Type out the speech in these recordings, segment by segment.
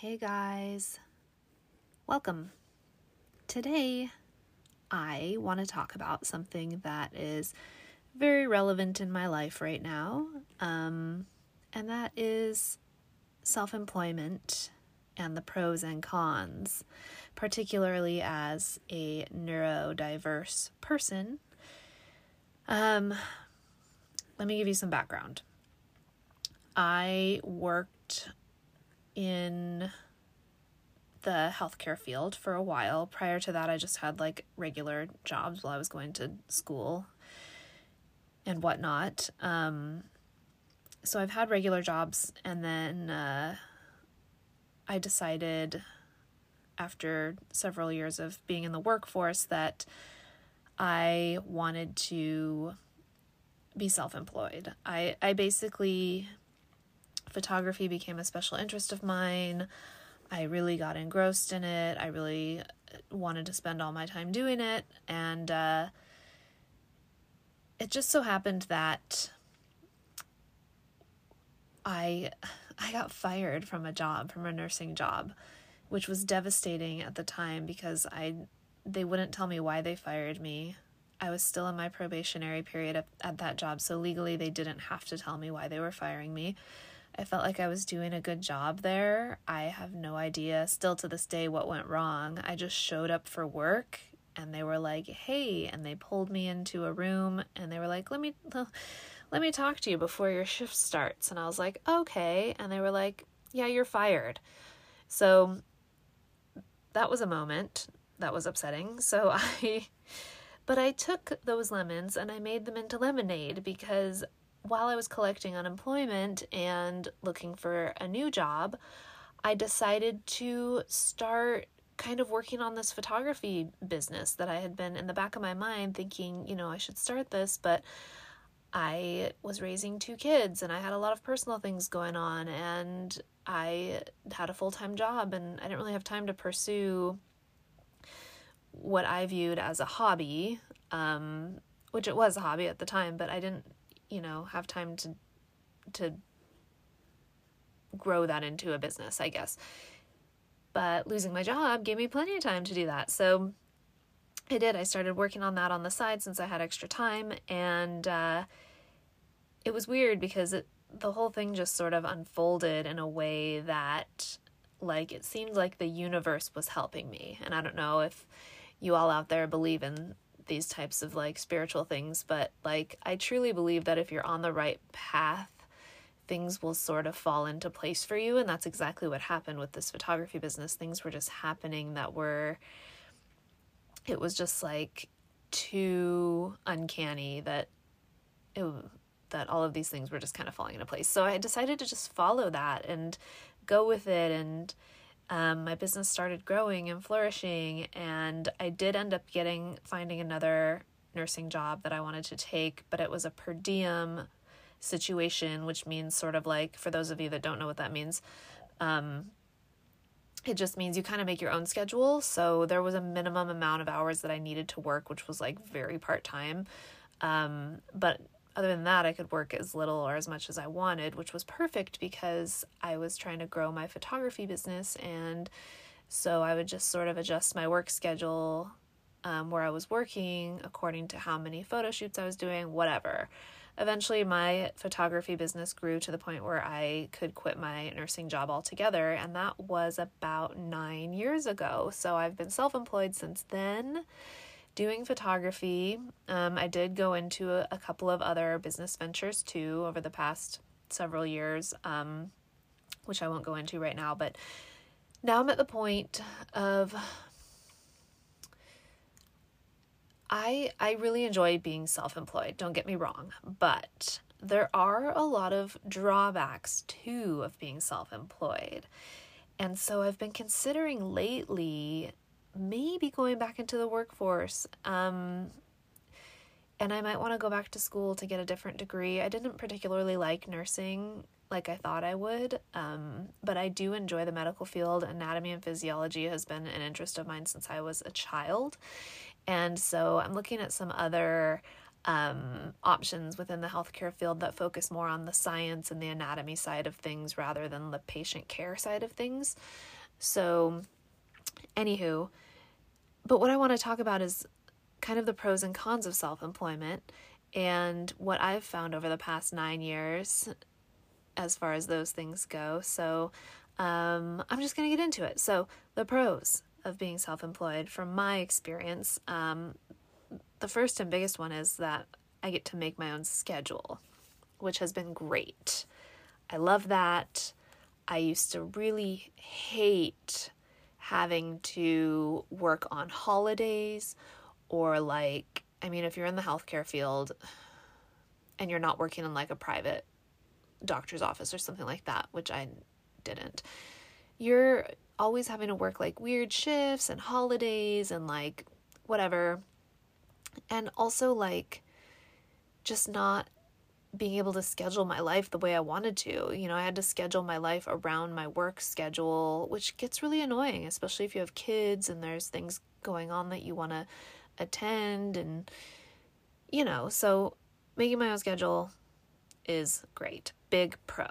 Hey guys, welcome. Today, I want to talk about something that is very relevant in my life right now, um, and that is self employment and the pros and cons, particularly as a neurodiverse person. Um, let me give you some background. I worked in the healthcare field for a while. Prior to that, I just had like regular jobs while I was going to school and whatnot. Um, so I've had regular jobs, and then uh, I decided after several years of being in the workforce that I wanted to be self employed. I, I basically, photography became a special interest of mine. I really got engrossed in it. I really wanted to spend all my time doing it. And uh, it just so happened that I I got fired from a job, from a nursing job, which was devastating at the time because I they wouldn't tell me why they fired me. I was still in my probationary period at, at that job, so legally they didn't have to tell me why they were firing me. I felt like I was doing a good job there. I have no idea still to this day what went wrong. I just showed up for work and they were like, "Hey," and they pulled me into a room and they were like, "Let me let me talk to you before your shift starts." And I was like, "Okay." And they were like, "Yeah, you're fired." So that was a moment that was upsetting. So I but I took those lemons and I made them into lemonade because while I was collecting unemployment and looking for a new job, I decided to start kind of working on this photography business that I had been in the back of my mind thinking, you know, I should start this, but I was raising two kids and I had a lot of personal things going on and I had a full time job and I didn't really have time to pursue what I viewed as a hobby, um, which it was a hobby at the time, but I didn't you know, have time to to grow that into a business, I guess. But losing my job gave me plenty of time to do that. So I did. I started working on that on the side since I had extra time and uh, it was weird because it the whole thing just sort of unfolded in a way that like it seemed like the universe was helping me. And I don't know if you all out there believe in these types of like spiritual things, but like I truly believe that if you're on the right path, things will sort of fall into place for you. And that's exactly what happened with this photography business. Things were just happening that were, it was just like too uncanny that it, that all of these things were just kind of falling into place. So I decided to just follow that and go with it and um, my business started growing and flourishing and i did end up getting finding another nursing job that i wanted to take but it was a per diem situation which means sort of like for those of you that don't know what that means um, it just means you kind of make your own schedule. So there was a minimum amount of hours that i needed to work which was like very part-time. Um, but other than that, I could work as little or as much as I wanted, which was perfect because I was trying to grow my photography business. And so I would just sort of adjust my work schedule um, where I was working according to how many photo shoots I was doing, whatever. Eventually, my photography business grew to the point where I could quit my nursing job altogether, and that was about nine years ago. So I've been self employed since then doing photography. Um, I did go into a, a, couple of other business ventures too over the past several years, um, which I won't go into right now. But now I'm at the point of I I really enjoy being self-employed. Don't get me wrong, but there are a lot of drawbacks too of being self-employed. And so I've been considering lately maybe going back into the workforce. Um, and I might want to go back to school to get a different degree. I didn't particularly like nursing like I thought I would, um, but I do enjoy the medical field. Anatomy and physiology has been an interest of mine since I was a child. And so I'm looking at some other um, options within the healthcare field that focus more on the science and the anatomy side of things rather than the patient care side of things. So, anywho, but what I want to talk about is kind of the pros and cons of self employment and what I've found over the past nine years as far as those things go. So, um, I'm just going to get into it. So, the pros of being self employed, from my experience, um, the first and biggest one is that I get to make my own schedule, which has been great. I love that. I used to really hate having to work on holidays or like I mean if you're in the healthcare field and you're not working in like a private doctor's office or something like that, which I didn't. You're always having to work like weird shifts and holidays and like whatever and also like just not being able to schedule my life the way I wanted to. You know, I had to schedule my life around my work schedule, which gets really annoying, especially if you have kids and there's things going on that you want to attend and you know, so making my own schedule is great. Big pro.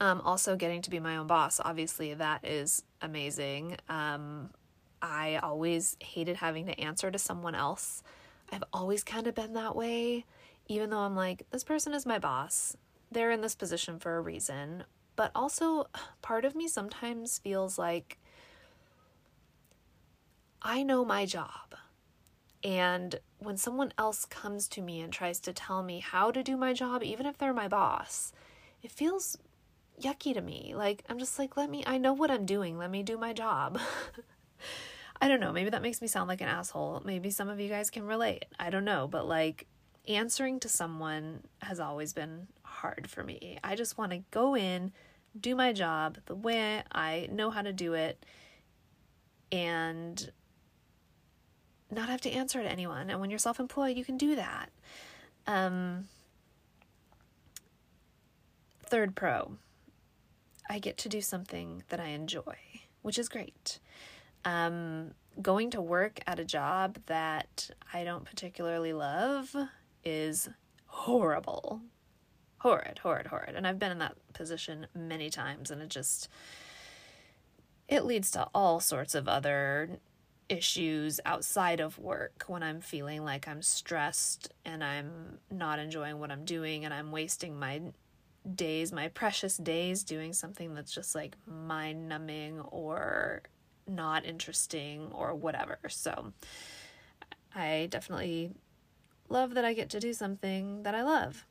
Um, also getting to be my own boss, obviously that is amazing. Um, I always hated having to answer to someone else. I've always kind of been that way, even though I'm like, this person is my boss. They're in this position for a reason. But also, part of me sometimes feels like I know my job. And when someone else comes to me and tries to tell me how to do my job, even if they're my boss, it feels yucky to me. Like, I'm just like, let me, I know what I'm doing. Let me do my job. I don't know. Maybe that makes me sound like an asshole. Maybe some of you guys can relate. I don't know. But like answering to someone has always been hard for me. I just want to go in, do my job the way I know how to do it, and not have to answer to anyone. And when you're self employed, you can do that. Um, third pro, I get to do something that I enjoy, which is great. Um, going to work at a job that I don't particularly love is horrible. Horrid, horrid, horrid. And I've been in that position many times, and it just it leads to all sorts of other issues outside of work when I'm feeling like I'm stressed and I'm not enjoying what I'm doing and I'm wasting my days, my precious days, doing something that's just like mind numbing or not interesting or whatever. So I definitely love that I get to do something that I love.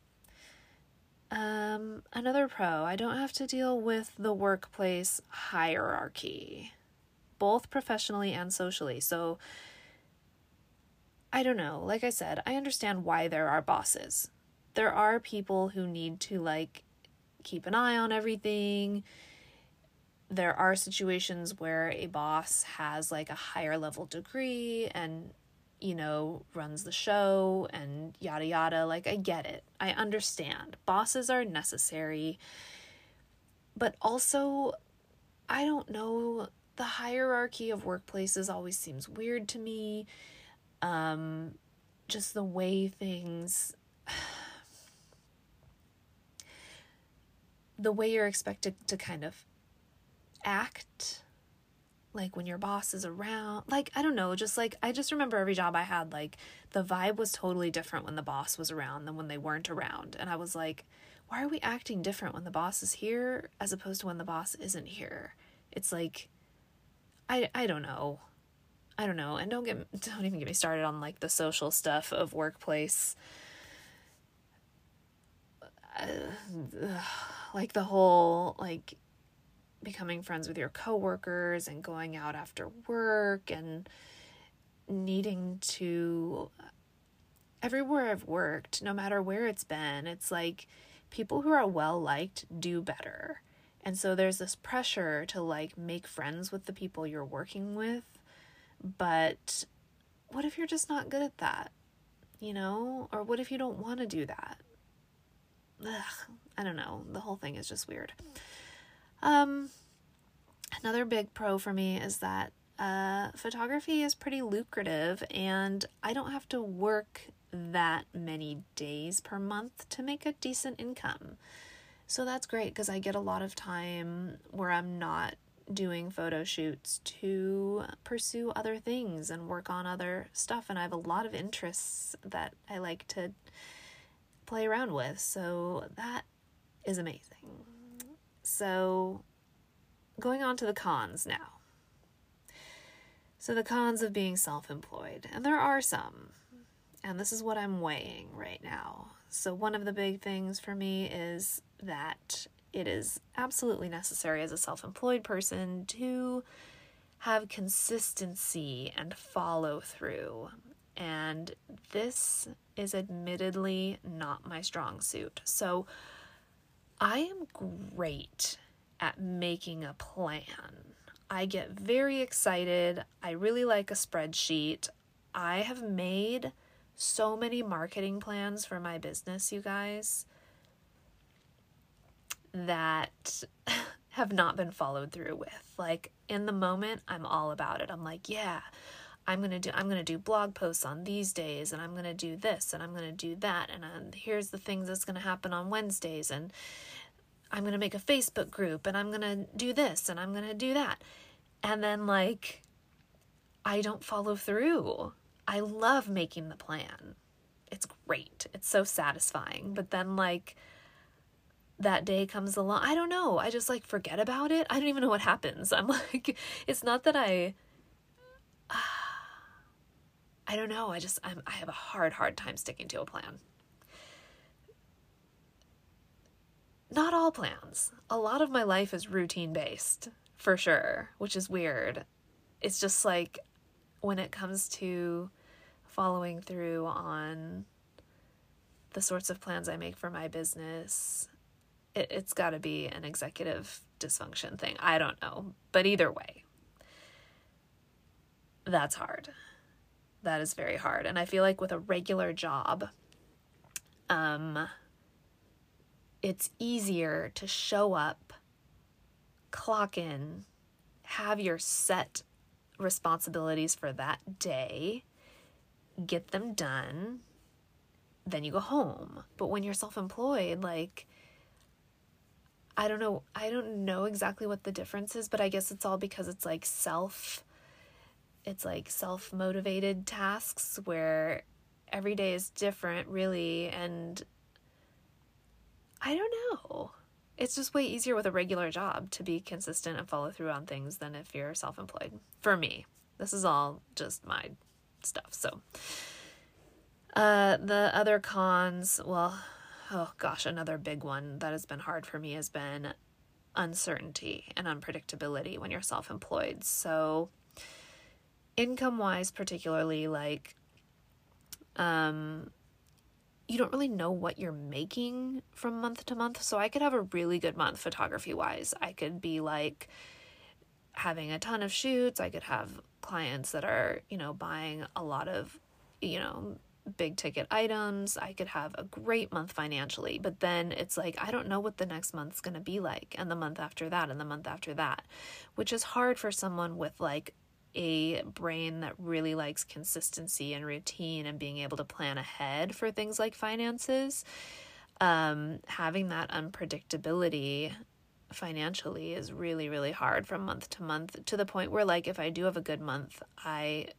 Um, another pro, I don't have to deal with the workplace hierarchy, both professionally and socially. So I don't know. Like I said, I understand why there are bosses. There are people who need to like keep an eye on everything there are situations where a boss has like a higher level degree and you know runs the show and yada yada. Like i get it. I understand. Bosses are necessary. But also i don't know the hierarchy of workplaces always seems weird to me. Um just the way things the way you're expected to kind of act like when your boss is around like i don't know just like i just remember every job i had like the vibe was totally different when the boss was around than when they weren't around. And i was like why are we acting different when the boss is here as opposed to when the boss isn't here? It's like i i don't know. I don't know. And don't get don't even get me started on like the social stuff of workplace. Uh, like the whole like becoming friends with your coworkers and going out after work and needing to everywhere I've worked, no matter where it's been, it's like people who are well liked do better. And so there's this pressure to like make friends with the people you're working with. But what if you're just not good at that? You know? Or what if you don't want to do that? Ugh, I don't know. The whole thing is just weird. Um, another big pro for me is that uh, photography is pretty lucrative, and I don't have to work that many days per month to make a decent income. So that's great because I get a lot of time where I'm not doing photo shoots to pursue other things and work on other stuff. And I have a lot of interests that I like to play around with. So that is amazing. So going on to the cons now. So, the cons of being self employed, and there are some, and this is what I'm weighing right now. So, one of the big things for me is that it is absolutely necessary as a self employed person to have consistency and follow through. And this is admittedly not my strong suit. So, I am great at making a plan. I get very excited. I really like a spreadsheet. I have made so many marketing plans for my business, you guys, that have not been followed through with. Like in the moment, I'm all about it. I'm like, yeah, I'm going to do I'm going to do blog posts on these days and I'm going to do this and I'm going to do that and um, here's the things that's going to happen on Wednesdays and I'm going to make a Facebook group and I'm going to do this and I'm going to do that. And then, like, I don't follow through. I love making the plan. It's great. It's so satisfying. But then, like, that day comes along. I don't know. I just like forget about it. I don't even know what happens. I'm like, it's not that I. I don't know. I just I'm, I have a hard hard time sticking to a plan. not all plans. A lot of my life is routine based, for sure, which is weird. It's just like when it comes to following through on the sorts of plans I make for my business, it, it's got to be an executive dysfunction thing. I don't know. But either way, that's hard. That is very hard. And I feel like with a regular job, um, it's easier to show up, clock in, have your set responsibilities for that day, get them done, then you go home. But when you're self employed, like, I don't know, I don't know exactly what the difference is, but I guess it's all because it's like self, it's like self motivated tasks where every day is different, really, and I don't know. It's just way easier with a regular job to be consistent and follow through on things than if you're self employed. For me, this is all just my stuff. So, uh, the other cons, well, oh gosh, another big one that has been hard for me has been uncertainty and unpredictability when you're self employed. So, income wise, particularly, like, um, you don't really know what you're making from month to month. So I could have a really good month photography wise. I could be like having a ton of shoots. I could have clients that are, you know, buying a lot of, you know, big ticket items. I could have a great month financially, but then it's like I don't know what the next month's going to be like and the month after that and the month after that, which is hard for someone with like a brain that really likes consistency and routine and being able to plan ahead for things like finances, um, having that unpredictability financially is really, really hard from month to month to the point where, like, if I do have a good month, I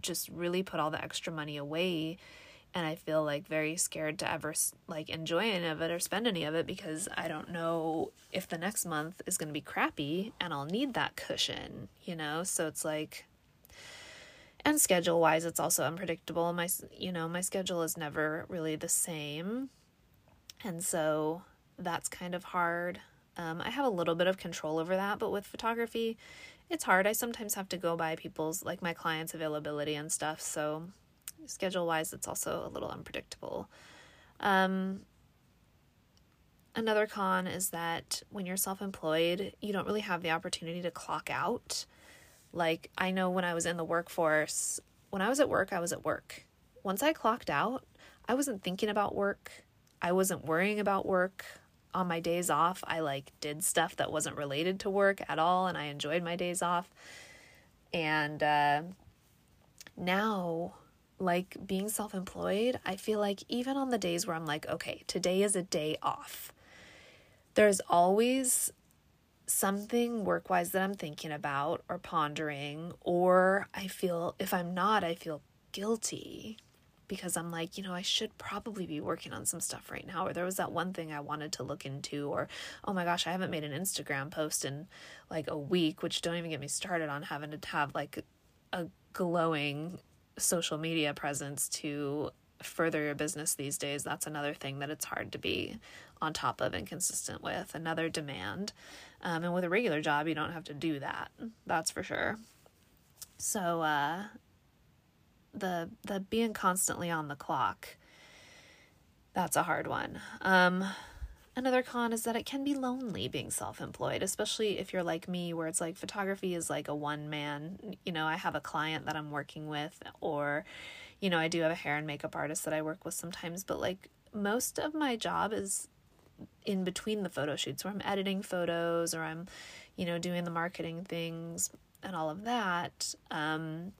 just really put all the extra money away and I feel like very scared to ever like enjoy any of it or spend any of it because I don't know if the next month is going to be crappy and I'll need that cushion, you know? So it's like and schedule wise it's also unpredictable. My you know, my schedule is never really the same. And so that's kind of hard. Um, I have a little bit of control over that, but with photography, it's hard. I sometimes have to go by people's, like my clients' availability and stuff. So schedule wise, it's also a little unpredictable. Um, another con is that when you're self employed, you don't really have the opportunity to clock out. Like, I know when I was in the workforce, when I was at work, I was at work. Once I clocked out, I wasn't thinking about work. I wasn't worrying about work. On my days off, I like did stuff that wasn't related to work at all, and I enjoyed my days off. And uh, now like being self employed, I feel like even on the days where I'm like, okay, today is a day off, there's always something work wise that I'm thinking about or pondering, or I feel, if I'm not, I feel guilty because I'm like, you know, I should probably be working on some stuff right now. Or there was that one thing I wanted to look into, or oh my gosh, I haven't made an Instagram post in like a week, which don't even get me started on having to have like a glowing social media presence to further your business these days. That's another thing that it's hard to be on top of and consistent with, another demand. Um, and with a regular job, you don't have to do that. That's for sure. So, uh, the the being constantly on the clock that's a hard one um another con is that it can be lonely being self-employed especially if you're like me where it's like photography is like a one man you know i have a client that i'm working with or you know i do have a hair and makeup artist that i work with sometimes but like most of my job is in between the photo shoots where i'm editing photos or i'm you know doing the marketing things and all of that um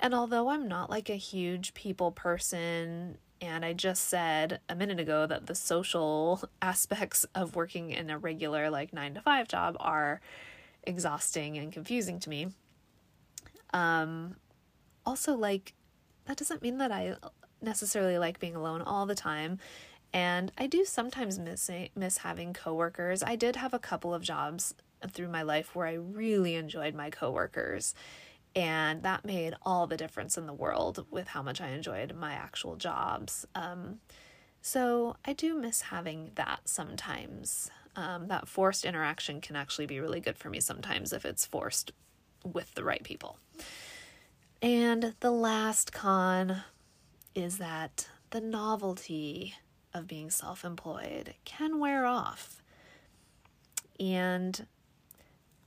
and although I'm not like a huge people person, and I just said a minute ago that the social aspects of working in a regular, like nine to five job are exhausting and confusing to me. Um, also, like, that doesn't mean that I necessarily like being alone all the time. And I do sometimes miss miss having coworkers. I did have a couple of jobs through my life where I really enjoyed my coworkers and that made all the difference in the world with how much I enjoyed my actual jobs. Um, so I do miss having that sometimes. Um, that forced interaction can actually be really good for me sometimes if it's forced with the right people. And the last con is that the novelty of being self employed can wear off. And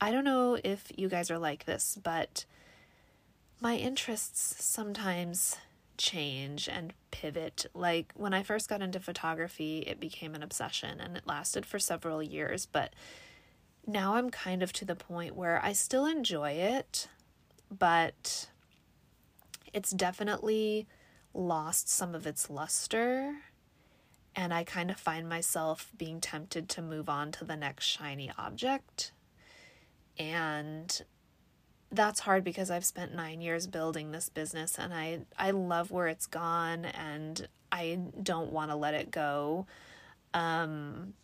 I don't know if you guys are like this, but my interests sometimes change and pivot. Like when I first got into photography, it became an obsession and it lasted for several years, but now I'm kind of to the point where I still enjoy it, but it's definitely lost some of its luster. And I kind of find myself being tempted to move on to the next shiny object. And that's hard because I've spent 9 years building this business and I I love where it's gone and I don't want to let it go. Um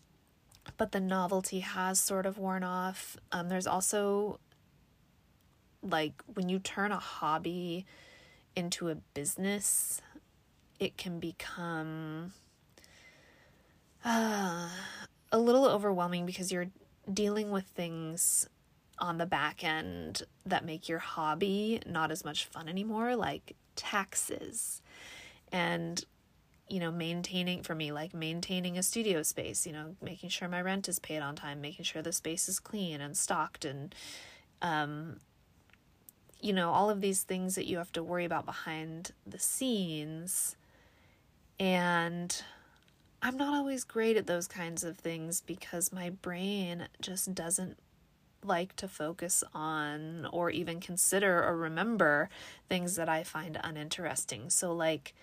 but the novelty has sort of worn off. Um there's also like when you turn a hobby into a business, it can become uh, a little overwhelming because you're dealing with things on the back end that make your hobby not as much fun anymore, like taxes and you know, maintaining for me, like maintaining a studio space, you know, making sure my rent is paid on time, making sure the space is clean and stocked, and, um, you know, all of these things that you have to worry about behind the scenes. And I'm not always great at those kinds of things because my brain just doesn't like to focus on or even consider or remember things that I find uninteresting. So like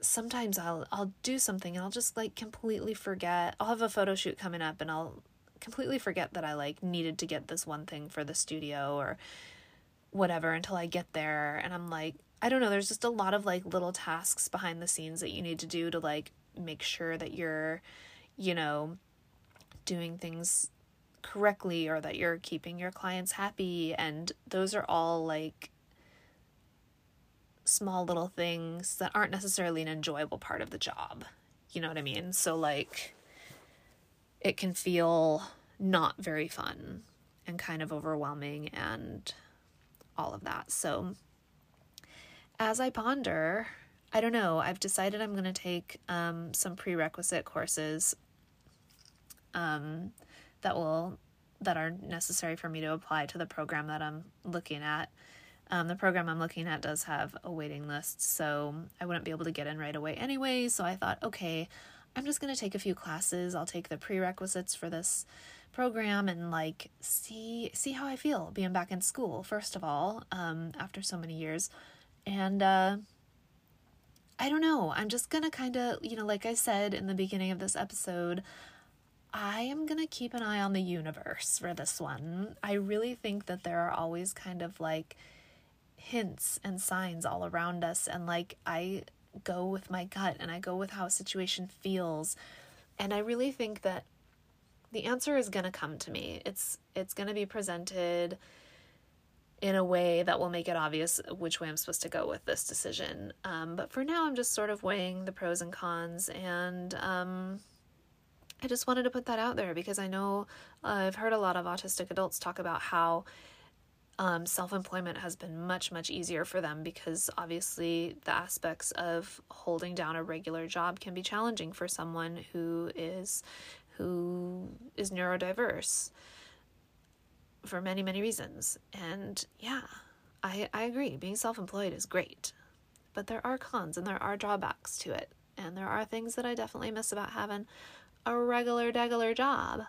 sometimes I'll I'll do something and I'll just like completely forget. I'll have a photo shoot coming up and I'll completely forget that I like needed to get this one thing for the studio or whatever until I get there and I'm like I don't know, there's just a lot of like little tasks behind the scenes that you need to do to like make sure that you're you know doing things correctly or that you're keeping your clients happy. And those are all like small little things that aren't necessarily an enjoyable part of the job. You know what I mean? So, like, it can feel not very fun and kind of overwhelming and all of that. So, as I ponder, I don't know, I've decided I'm going to take um, some prerequisite courses. Um, that will that are necessary for me to apply to the program that I'm looking at. Um, the program I'm looking at does have a waiting list, so I wouldn't be able to get in right away anyway. So I thought, okay, I'm just going to take a few classes. I'll take the prerequisites for this program and like see see how I feel being back in school first of all um, after so many years, and uh, I don't know. I'm just going to kind of, you know, like I said in the beginning of this episode, I am going to keep an eye on the universe for this one. I really think that there are always kind of like hints and signs all around us. And like I go with my gut and I go with how a situation feels. And I really think that the answer is going to come to me. It's it's going to be presented in a way that will make it obvious which way I'm supposed to go with this decision. Um, but for now, I'm just sort of weighing the pros and cons, and um, I just wanted to put that out there because I know uh, I've heard a lot of autistic adults talk about how um, self employment has been much, much easier for them because obviously the aspects of holding down a regular job can be challenging for someone who is who is neurodiverse for many, many reasons. And yeah, I, I agree. Being self employed is great, but there are cons and there are drawbacks to it. And there are things that I definitely miss about having a regular, degular job.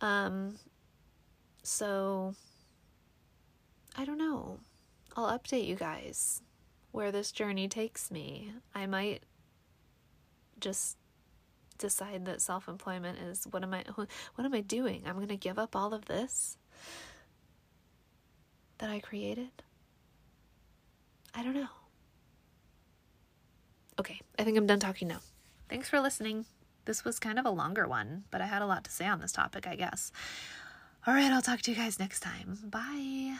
Um, so I don't know. I'll update you guys where this journey takes me. I might just decide that self-employment is what am I what am I doing? I'm going to give up all of this that I created? I don't know. Okay, I think I'm done talking now. Thanks for listening. This was kind of a longer one, but I had a lot to say on this topic, I guess. All right, I'll talk to you guys next time. Bye.